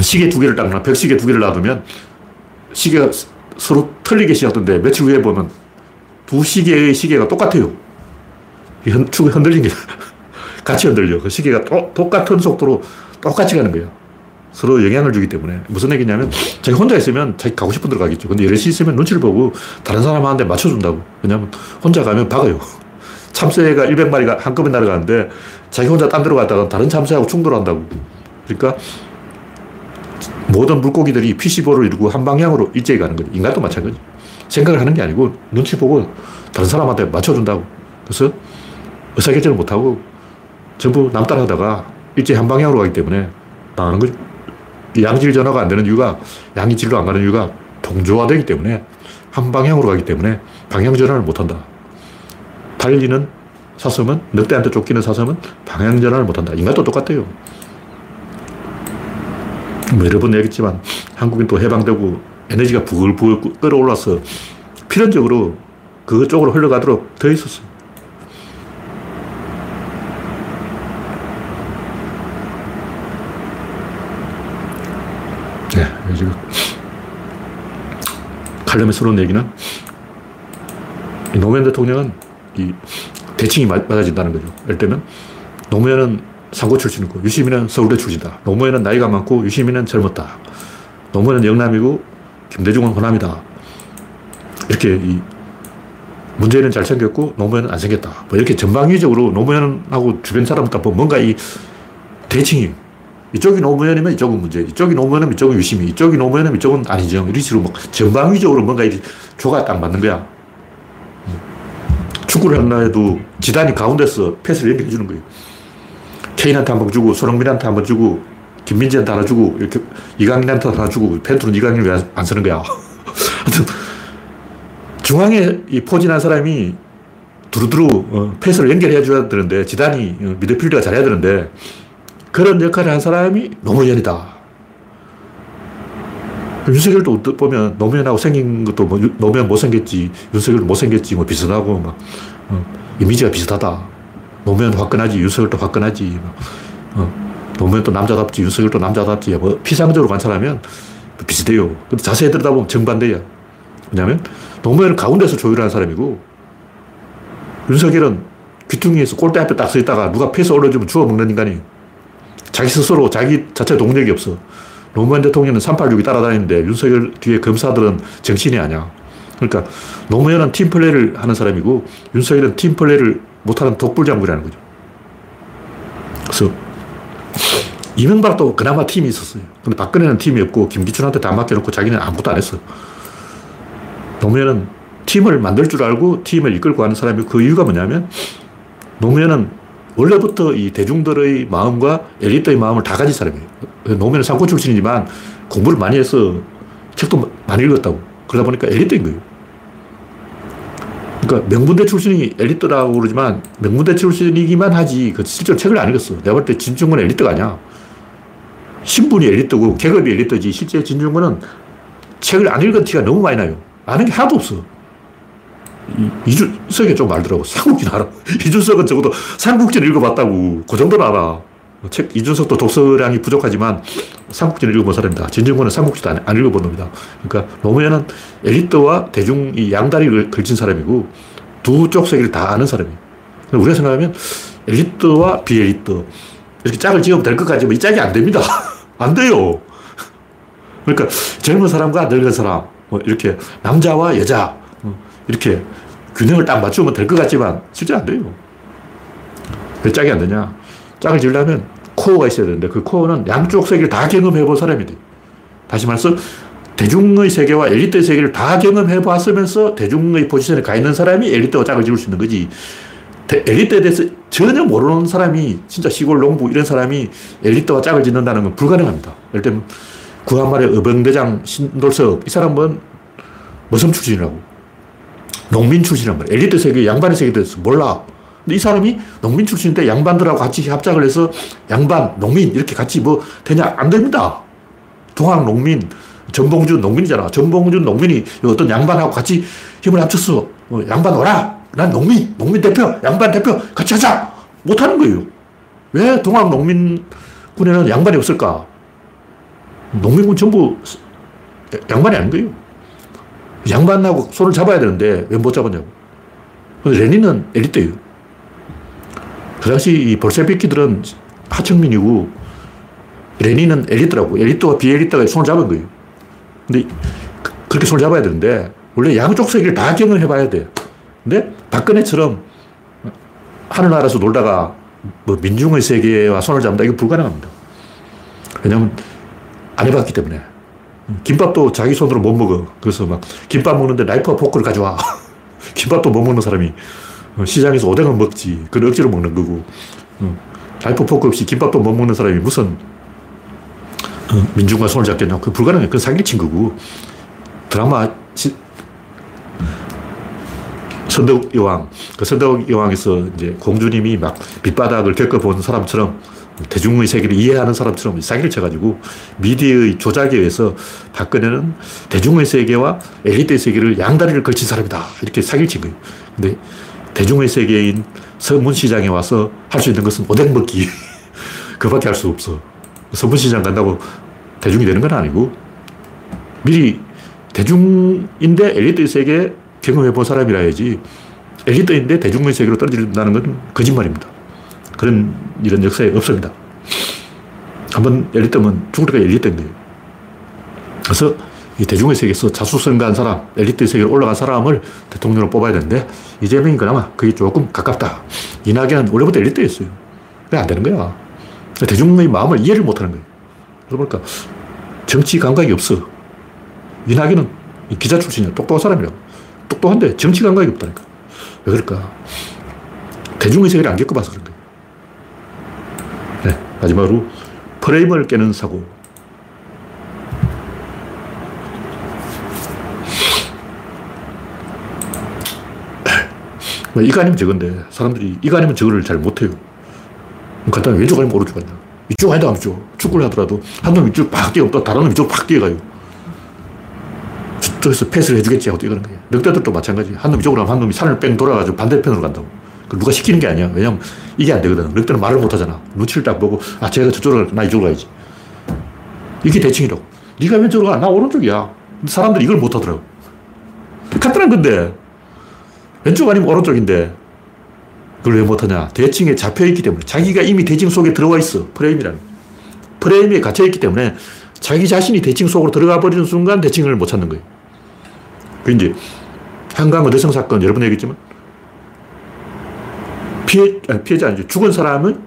시계 두 개를 딱 놔, 벽시계 두 개를 놔두면 시계가 서로 틀리게 시작하던데 며칠 후에 보면 두 시계의 시계가 똑같아요. 축이 흔들린 게 같이 흔들려. 그 시계가 또, 똑같은 속도로 똑같이 가는 거예요. 서로 영향을 주기 때문에. 무슨 얘기냐면, 자기 혼자 있으면 자기 가고 싶은 데로 가겠죠. 근데 여럿이 있으면 눈치를 보고 다른 사람한테 맞춰준다고. 왜냐면 혼자 가면 박아요. 참새가 100마리가 한꺼번에 날아가는데 자기 혼자 딴 데로 갔다가 다른 참새하고 충돌한다고. 그러니까 모든 물고기들이 PC보를 이루고 한 방향으로 일제히 가는 거죠. 인간도 마찬가지. 생각을 하는 게 아니고 눈치 보고 다른 사람한테 맞춰준다고. 그래서 의사결정을 못하고 전부 남 따라가다가 일제히 한 방향으로 가기 때문에 당하는 거죠. 양질 전화가 안 되는 이유가 양이 질로 안 가는 이유가 동조화되기 때문에 한 방향으로 가기 때문에 방향 전환을 못한다. 달리는 사슴은 늑대한테 쫓기는 사슴은 방향 전환을 못한다. 인간도 똑같아요. 뭐 여러 번 얘기했지만 한국인 또 해방되고 에너지가 부글부글 끓어올라서 필연적으로 그 쪽으로 흘러가도록 돼 있었어요. 하려면 서러운 얘기는 노무현 대통령은 이 대칭이 맞아진다는 거죠. 예를 들면 노무현은 상고 출신이고 유시민은 서울대 출신이다. 노무현은 나이가 많고 유시민은 젊었다. 노무현은 영남이고 김대중은 호남이다. 이렇게 이 문재인은 잘생겼고 노무현은 안 생겼다. 뭐 이렇게 전방위적으로 노무현하고 주변 사람들 보면 뭔가 이 대칭이 이쪽이 노무현이면 이쪽은 문제, 이쪽이 노무현이면 이쪽은 유심히, 이쪽이 노무현이면 이쪽은 안희정. 이런 식으로 뭐 전방위적으로 뭔가 이 조가 딱 맞는 거야. 축구를 한다 해도 지단이 가운데서 패스를 연결해 주는 거예요. 케인한테 한 번 주고, 손흥민한테 한 번 주고, 김민재한테 하나 주고, 이렇게 이강인한테 하나 주고, 펜트는 이강인을 왜안 쓰는 거야. 하여튼, 중앙에 이 포진한 사람이 두루두루 어, 패스를 연결해 줘야 되는데, 지단이 어, 미드필더가 잘해야 되는데, 그런 역할을 한 사람이 노무현이다. 윤석열도 보면 노무현하고 생긴 것도 뭐 노무현 못생겼지, 윤석열 못생겼지, 뭐 비슷하고 막, 어, 이미지가 비슷하다. 노무현 화끈하지, 윤석열도 화끈하지. 막, 어, 노무현도 남자답지, 윤석열도 남자답지. 뭐 피상적으로 관찰하면 비슷해요. 근데 자세히 들여다보면 정반대야. 왜냐면 노무현은 가운데서 조율하는 사람이고, 윤석열은 귀퉁이에서 골대 앞에 딱 서 있다가 누가 패스 올려주면 주워 먹는 인간이에요. 자기 스스로 자기 자체 동력이 없어. 노무현 대통령은 386이 따라다니는데 윤석열 뒤에 검사들은 정신이 아니야. 그러니까 노무현은 팀플레이를 하는 사람이고 윤석열은 팀플레이를 못하는 독불장군이라는 거죠. 그래서 이명박도 그나마 팀이 있었어요. 근데 박근혜는 팀이 없고 김기춘한테 다 맡겨놓고 자기는 아무것도 안 했어. 노무현은 팀을 만들 줄 알고 팀을 이끌고 가는 사람이 그 이유가 뭐냐면 노무현은 원래부터 이 대중들의 마음과 엘리트의 마음을 다 가진 사람이에요. 노무현은 상고 출신이지만 공부를 많이 해서 책도 많이 읽었다고. 그러다 보니까 엘리트인 거예요. 그러니까 명문대 출신이 엘리트라고 그러지만 명문대 출신이기만 하지 그 실제로 책을 안 읽었어. 내가 볼 때 진중권은 엘리트가 아니야. 신분이 엘리트고 계급이 엘리트지 실제 진중권은 책을 안 읽은 티가 너무 많이 나요. 아는 게 하나도 없어. 이준석이 좀 알더라고. 삼국진 알아. 이준석은 적어도 삼국진 읽어봤다고. 그 정도는 알아. 책, 이준석도 독서량이 부족하지만 삼국진 읽어본 사람이다. 진정권은 삼국지도 안, 안 읽어본 놈이다. 그러니까 노무현은 엘리트와 대중 이 양다리를 걸친 사람이고 두 쪽 세계를 다 아는 사람이에요. 우리가 생각하면 엘리트와 비엘리트 이렇게 짝을 지으면 될 것 같지만 이 짝이 안 됩니다. 안 돼요. 그러니까 젊은 사람과 늙은 사람, 뭐 이렇게 남자와 여자, 이렇게 균형을 딱 맞추면 될 것 같지만 실제 안 돼요. 왜 짝이 안 되냐? 짝을 지으려면 코어가 있어야 되는데 그 코어는 양쪽 세계를 다 경험해 본 사람이 돼. 다시 말해서 대중의 세계와 엘리트의 세계를 다 경험해 봤으면서 대중의 포지션에 가 있는 사람이 엘리트와 짝을 지을 수 있는 거지. 엘리트에 대해서 전혀 모르는 사람이 진짜 시골 농부 이런 사람이 엘리트와 짝을 짓는다는 건 불가능합니다. 예를 들면 구한말의 어병대장 신돌섭 이 사람은 머슴 출신이라고. 농민 출신이란 말이야. 엘리트 세계, 양반의 세계에 대해서 몰라. 근데 이 사람이 농민 출신인데 양반들하고 같이 합작을 해서 양반, 농민 이렇게 같이 뭐 되냐? 안 됩니다. 동학 농민, 전봉준 농민이잖아. 전봉준 농민이 어떤 양반하고 같이 힘을 합쳤어. 어, 양반 오라! 난 농민, 농민 대표, 양반 대표 같이 하자! 못하는 거예요. 왜 동학 농민군에는 양반이 없을까? 농민군 전부 양반이 아닌 거예요. 양반하고 손을 잡아야 되는데 왜 못 잡았냐고. 레닌은 엘리트예요. 그 당시 이 볼셰비키들은 하층민이고 레닌은 엘리트라고. 엘리트와 비엘리트가 손을 잡은 거예요. 근데 그렇게 손을 잡아야 되는데 원래 양쪽 세계를 다 경험해 봐야 돼. 근데 박근혜처럼 하늘나라에서 놀다가 뭐 민중의 세계와 손을 잡는다. 이거 불가능합니다. 왜냐면 안 해봤기 때문에. 김밥도 자기 손으로 못 먹어. 그래서 막 김밥 먹는데 나이프와 포크를 가져와. 김밥도 못 먹는 사람이 어, 시장에서 오뎅은 먹지. 그건 억지로 먹는 거고. 어, 나이프 포크 없이 김밥도 못 먹는 사람이 무슨 어, 민중과 손을 잡겠냐고. 그 불가능해. 그건 사기를 친 거고. 드라마 시, 선덕 여왕. 그 선덕 여왕에서 이제 공주님이 막 밑바닥을 겪어본 사람처럼 대중의 세계를 이해하는 사람처럼 사기를 쳐가지고 미디어의 조작에 의해서 박근혜는 대중의 세계와 엘리트의 세계를 양다리를 걸친 사람이다. 이렇게 사기를 친 거예요. 근데 대중의 세계인 서문시장에 와서 할 수 있는 것은 오뎅 먹기. 그밖에 할 수 없어. 서문시장 간다고 대중이 되는 건 아니고 미리 대중인데 엘리트 세계 경험해 본 사람이라야지 엘리트인데 대중의 세계로 떨어진다는 건 거짓말입니다. 그런 이런 역사에 없습니다. 한번 엘리트면 죽을 때까지 엘리트인 거예요. 그래서 이 대중의 세계에서 자수성가한 사람, 엘리트 세계로 올라간 사람을 대통령으로 뽑아야 되는데 이재명이 그나마 그게 조금 가깝다. 이낙연은 원래부터 엘리트였어요. 그게 안 되는 거야. 대중의 마음을 이해를 못 하는 거예요. 그러다 보니까 정치 감각이 없어. 이낙연은 기자 출신이야. 똑똑한 사람이라고. 똑똑한데 정치 감각이 없다니까. 왜 그럴까? 대중의 세계를 안 겪어봐서. 네, 마지막으로 프레임을 깨는 사고. 뭐 아니면 저건데 사람들이 아니면 저거를 잘 못해요. 간단히 왼쪽 아니면 오른쪽 아니야. 이쪽 아니다 하면 축구를 하더라도 한 놈이 이쪽 팍 뛰어 또 다른 놈이 이쪽 팍 뛰어가요. 저쪽에서 패스를 해주겠지 하고 뛰어가는 거예요. 늑대들도 마찬가지. 한 놈이 이쪽으로 하면 한 놈이 산을 뺑 돌아가지고 반대편으로 간다고. 누가 시키는 게 아니야. 왜냐면 이게 안 되거든. 늑대는 말을 못 하잖아. 눈치를 딱 보고 아, 쟤가 저쪽으로 가, 나 이쪽으로 가야지. 이게 대칭이라고. 네가 왼쪽으로 가. 나 오른쪽이야. 사람들이 이걸 못 하더라고. 간단한 건데. 왼쪽 아니면 오른쪽인데. 그걸 왜 못하냐. 대칭에 잡혀있기 때문에. 자기가 이미 대칭 속에 들어와 있어. 프레임이라는. 프레임에 갇혀있기 때문에 자기 자신이 대칭 속으로 들어가 버리는 순간 대칭을 못 찾는 거예요. 그 이제 한강 어대성 사건 여러 번 얘기했지만 피해, 아니, 피해자 아니죠. 죽은 사람은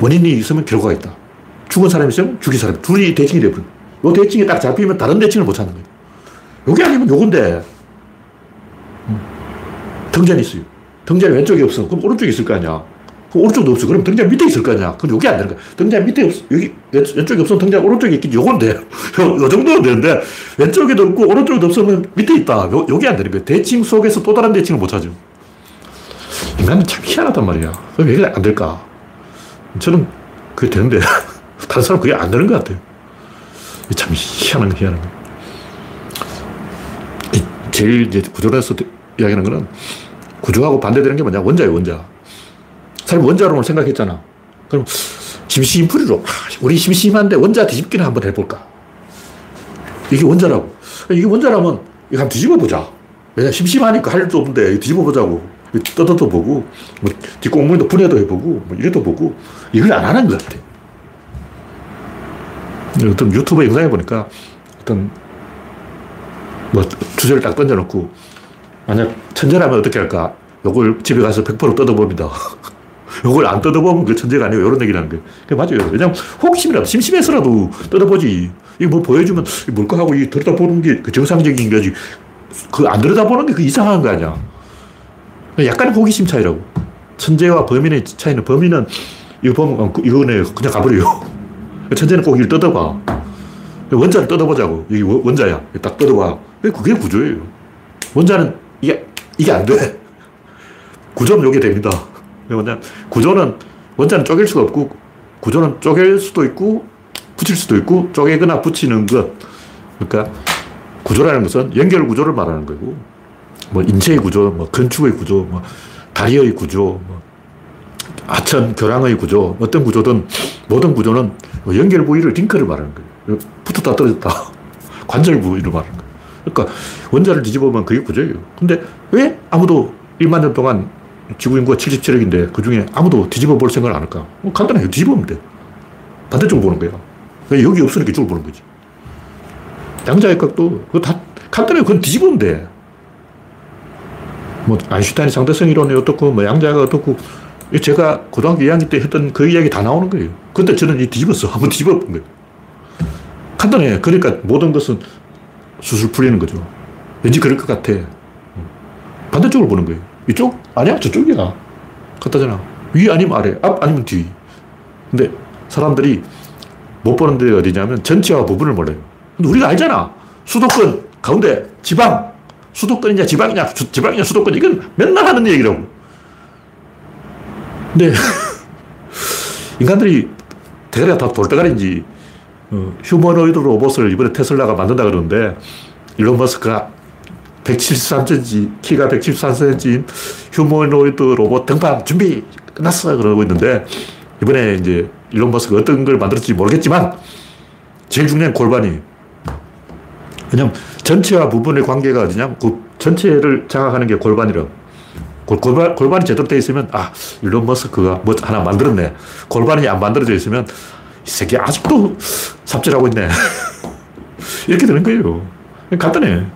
원인이 있으면 결과가 있다. 죽은 사람이 있으면 죽인 사람. 둘이 대칭이 되버려. 요 대칭이 딱 잡히면 다른 대칭을 못 찾는 거예요. 요게 아니면 요건데. 등잔이 있어요. 등잔이 왼쪽에 없어. 그럼 오른쪽에 있을 거 아니야. 오른쪽도 없어. 그럼 등잔 밑에 있을 거 아니야. 그럼 요게 안 되는 거야. 등잔 밑에 없어. 여기 왼 쪽에 없으면 등잔 오른쪽에 있겠지. 요건 데. 요, 요 정도는 되는데 왼쪽에도 없고 오른쪽에도 없으면 밑에 있다. 요, 요게 안 되는 거야. 대칭 속에서 또 다른 대칭을 못 찾아. 인간은 참 희한하단 말이야. 왜안 될까? 저는 그게 되는데, 다른 사람 그게 안 되는 것 같아요. 참 희한한 거, 희한한 거. 제일 이제 구조론에서 이야기하는 거는 구조하고 반대되는 게 뭐냐? 원자예요, 원자. 사람이 원자론을 생각했잖아. 그럼 심심풀이로, 우리 심심한데 원자 뒤집기는 한번 해볼까? 이게 원자라고. 이게 원자라면 이거 한번 뒤집어 보자. 왜냐, 심심하니까 할 일도 없는데 뒤집어 보자고. 떠도 보고, 뭐, 뒷공무원도 분해도 해보고, 뭐, 이래도 보고, 이걸 안 하는 것 같아. 어떤 유튜브 영상에 보니까 어떤 뭐 주제를 딱 던져놓고, 만약 천재라면 어떻게 할까? 요걸 집에 가서 100% 뜯어봅니다. 요걸 안 뜯어보면 그 천재가 아니고 이런 얘기를 하는 거예요. 그게 맞아요. 왜냐면 호기심이라도, 심심해서라도 뜯어보지. 이거 뭐 보여주면 뭘까 하고 이 들여다보는 게 그 정상적인 거지. 그 안 들여다보는 게 그 이상한 거 아니야. 약간의 호기심 차이라고. 천재와 범인의 차이는 범인은 이거 보면 이거네 그냥 가버려요. 천재는 꼭 이걸 뜯어봐. 원자를 뜯어보자고. 이게 원자야. 딱 뜯어봐. 그게 구조예요. 원자는 이게, 이게 안 돼. 구조는 이게 됩니다. 뭐냐. 구조는 원자는 쪼갤 수가 없고 구조는 쪼갤 수도 있고 붙일 수도 있고 쪼개거나 붙이는 것. 그러니까 구조라는 것은 연결 구조를 말하는 거고 뭐 인체의 구조, 뭐 건축의 구조, 뭐 다리의 구조, 뭐 하천, 교량의 구조, 어떤 구조든 모든 구조는 뭐 연결 부위를 링크를 말하는 거예요. 붙었다 떨어졌다. 관절 부위를 말하는 거예요. 그러니까 원자를 뒤집어보면 그게 구조예요. 근데 왜 아무도 1만 년 동안 지구 인구가 77억인데 그 중에 아무도 뒤집어 볼 생각을 안 할까? 뭐 간단해요. 뒤집으면 돼. 반대쪽 보는. 왜 여기 없으니까 이쪽을 보는 거지. 양자의 각도, 그거 다 간단해요. 그건 뒤집으면 돼. 뭐 아인슈타인의 상대성 이론이 어떻고 뭐 양자가 어떻고 제가 고등학교 2학년 때 했던 그 이야기 다 나오는 거예요. 근데 저는 이 뒤집었어. 한번 뒤집어 본 거예요. 간단해. 그러니까 모든 것은 수술 풀리는 거죠. 왠지 그럴 것 같아. 반대쪽을 보는 거예요. 이쪽? 아니야, 저쪽이야. 같다잖아. 위 아니면 아래, 앞 아니면 뒤. 근데 사람들이 못 보는 데 어디냐면 전체와 부분을 몰라요. 근데 우리가 알잖아. 수도권, 가운데, 지방, 수도권이냐 지방이냐 지방이냐 수도권 이건 맨날 하는 얘기라고. 근데 인간들이 대가리가 다 돌대가리인지 어, 휴머노이드 로봇을 이번에 테슬라가 만든다 그러는데 일론 머스크가 173cm, 키가 173cm인 휴머노이드 로봇 등판 준비 끝났어 그러고 있는데 이번에 이제 일론 머스크가 어떤 걸 만들었지 모르겠지만 제일 중요한 골반이 왜냐면 전체와 부분의 관계가 어디냐? 그 전체를 장악하는 게 골반이라고. 골반, 골반이 제대로 되어 있으면, 아, 일론 머스크가 뭐 하나 만들었네. 골반이 안 만들어져 있으면, 이 새끼 아직도 삽질하고 있네. 이렇게 되는 거예요. 간단해.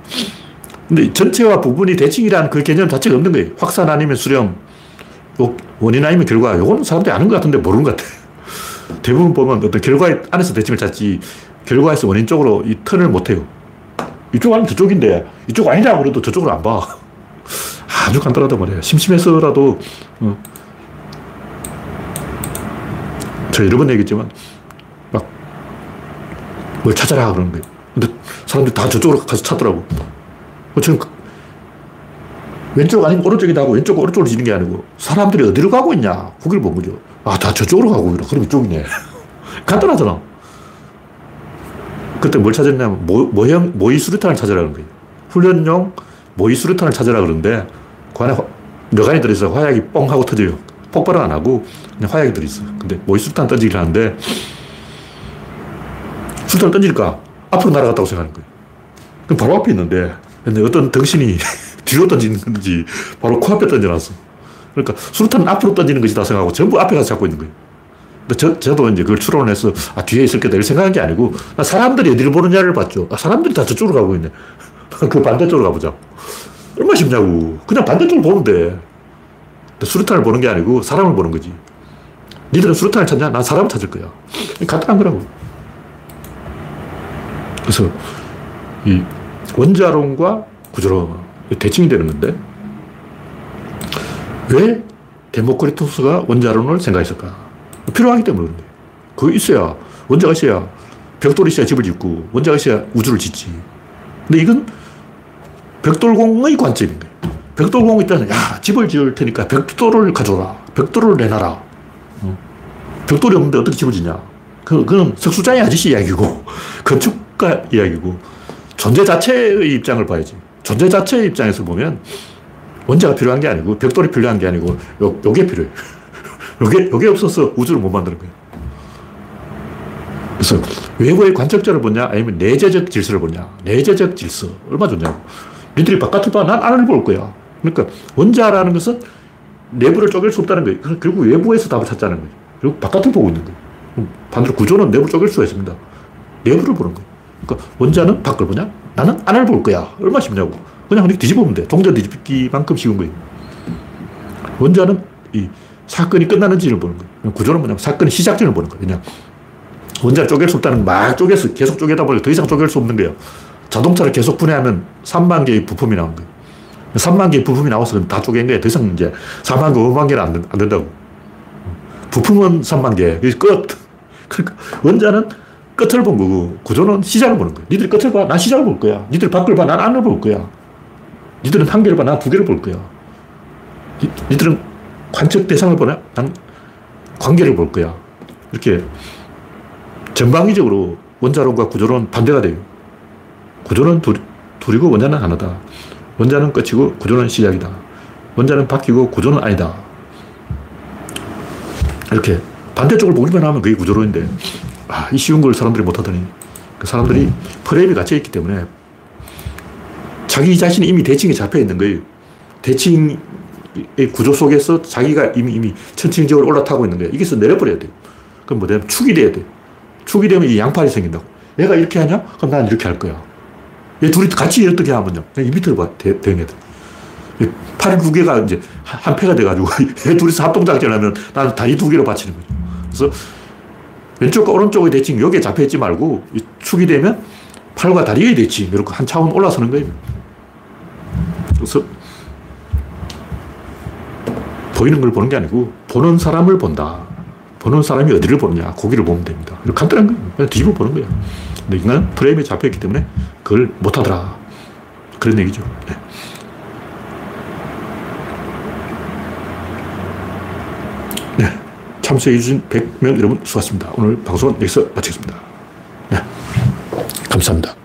근데 전체와 부분이 대칭이라는 그 개념 자체가 없는 거예요. 확산 아니면 수렴, 원인 아니면 결과. 요거는 사람들이 아는 것 같은데 모르는 것 같아. 대부분 보면 어떤 결과 안에서 대칭을 찾지, 결과에서 원인 쪽으로 이 턴을 못 해요. 이쪽 아니면 저쪽인데, 이쪽 아니라고 그래도 저쪽으로 안 봐. 아주 간단하단 말이에요. 심심해서라도, 어. 저 여러 번 얘기했지만, 막, 뭘 찾아라 그러는 거예요. 근데 사람들이 다 저쪽으로 가서 찾더라고. 저는 그 왼쪽 아니면 오른쪽이다 하고 왼쪽 오른쪽으로 지는 게 아니고 사람들이 어디로 가고 있냐. 거기를 본 거죠. 아, 다 저쪽으로 가고 있구나. 그럼 이쪽이네. 간단하잖아. 그때 뭘 찾았냐면 모, 모형, 모의 수류탄을 찾으라는 거예요. 훈련용 모의 수류탄을 찾으라 그러는데 그 안에 뇌관이 들어있어 화약이 뻥 하고 터져요. 폭발은 안 하고 그냥 화약이 들어있어. 근데 모의 수류탄 던지기를 하는데 수류탄을 던질까? 앞으로 날아갔다고 생각하는 거예요. 그럼 바로 앞에 있는데 근데 어떤 덩신이 뒤로 던지는 건지 바로 코앞에 던져놨어. 그러니까 수류탄은 앞으로 던지는 것이다 생각하고 전부 앞에 가서 잡고 있는 거예요. 저, 저도 이제 그걸 추론해서 아, 뒤에 있을 게다 생각한 게 아니고 사람들이 어디를 보느냐를 봤죠. 아, 사람들이 다 저쪽으로 가고 있네. 그 반대쪽으로 가보자. 얼마나 쉽냐고. 그냥 반대쪽으로 보면 돼. 수류탄을 보는 게 아니고 사람을 보는 거지. 니들은 수류탄을 찾냐? 난 사람을 찾을 거야. 간단한 거라고. 그래서 이 원자론과 구조론 대칭이 되는 건데 왜 데모크리토스가 원자론을 생각했을까? 필요하기 때문에 그런데 그거 있어야 원자가 있어야 벽돌이 있어야 집을 짓고 원자가 있어야 우주를 짓지. 근데 이건 벽돌공의 관점인 거예요. 벽돌공이 있다는 야 집을 지을 테니까 벽돌을 가져라. 벽돌을 내놔라. 벽돌이 없는데 어떻게 집을 짓냐? 그, 그건 석수장의 아저씨 이야기고 건축가 이야기고 존재 자체의 입장을 봐야지. 존재 자체의 입장에서 보면 원자가 필요한 게 아니고 벽돌이 필요한 게 아니고 요, 요게 필요해. 요게, 요게 없어서 우주를 못 만드는 거예요. 그래서 외부의 관측자를 보냐 아니면 내재적 질서를 보냐. 내재적 질서. 얼마 좋냐고. 니들이 바깥을 봐. 난 안을 볼 거야. 그러니까 원자라는 것은 내부를 쪼갤 수 없다는 거예요. 결국 외부에서 답을 찾자는 거예요. 그리고 바깥을 보고 있는 거예요. 반대로 구조는 내부를 쪼갤 수가 있습니다. 내부를 보는 거예요. 그러니까 원자는 밖을 보냐? 나는 안을 볼 거야. 얼마 쉽냐고. 그냥 이렇게 뒤집으면 돼. 동전 뒤집기만큼 쉬운 거예요. 원자는 이 사건이 끝나는지를 보는 거예요. 구조는 뭐냐면 사건의 시작점을 보는 거예요. 그냥 원자를 쪼갤 수 없다는 막 쪼개서 계속 쪼개다 보니까 더 이상 쪼갤 수 없는 거예요. 자동차를 계속 분해하면 3만 개의 부품이 나온 거예요. 3만 개의 부품이 나와서 다 쪼갠 거예요. 더 이상 이제 4만 개, 5만 개는 안, 안 된다고. 부품은 3만 개. 끝. 그러니까 원자는 끝을 본 거고 구조는 시작을 보는 거야. 니들 끝을 봐. 난 시작을 볼 거야. 니들 밖을 봐. 난 안을 볼 거야. 니들은 한 개를 봐. 난 두 개를 볼 거야. 니, 니들은 관측 대상을 보나? 난 관계를 볼 거야. 이렇게 전방위적으로 원자론과 구조론 반대가 돼요. 구조는 둘, 둘이고 원자는 하나다. 원자는 끝이고 구조는 시작이다. 원자는 바뀌고 구조는 아니다. 이렇게 반대쪽을 보기만 하면 그게 구조론인데 아, 이 쉬운 걸 사람들이 못하더니 그 사람들이 프레임이 갇혀있기 때문에 자기 자신이 이미 대칭에 잡혀 있는 거예요. 대칭 의 구조 속에서 자기가 이미 이미 천칭적으로 올라타고 있는 거예요. 이게서 내려버려야 돼요. 그럼 뭐 되면 축이 돼야 돼. 축이 되면 이 양팔이 생긴다고. 얘가 이렇게 하냐? 그럼 난 이렇게 할 거야. 얘 둘이 같이 어떻게 하면요? 이 밑으로 봐, 대, 대응해야 돼. 팔 두 개가 이제 한 패가 돼가지고 얘 둘이서 합동작전을 하면 나는 다리 두 개로 받치는 거죠. 그래서 왼쪽과 오른쪽의 대칭 여기에 잡혀있지 말고 축이 되면 팔과 다리의 대칭 이렇게 한 차원 올라서는 거예요. 그래서 보이는 걸 보는 게 아니고 보는 사람을 본다. 보는 사람이 어디를 보느냐 고기를 보면 됩니다. 간단한 거예요. 그냥 뒤집어 보는 거예요. 근데 인간은 프레임에 잡혀있기 때문에 그걸 못하더라. 그런 얘기죠. 네. 참석해주신 100명 여러분 수고하셨습니다. 오늘 방송은 여기서 마치겠습니다. 네. 감사합니다.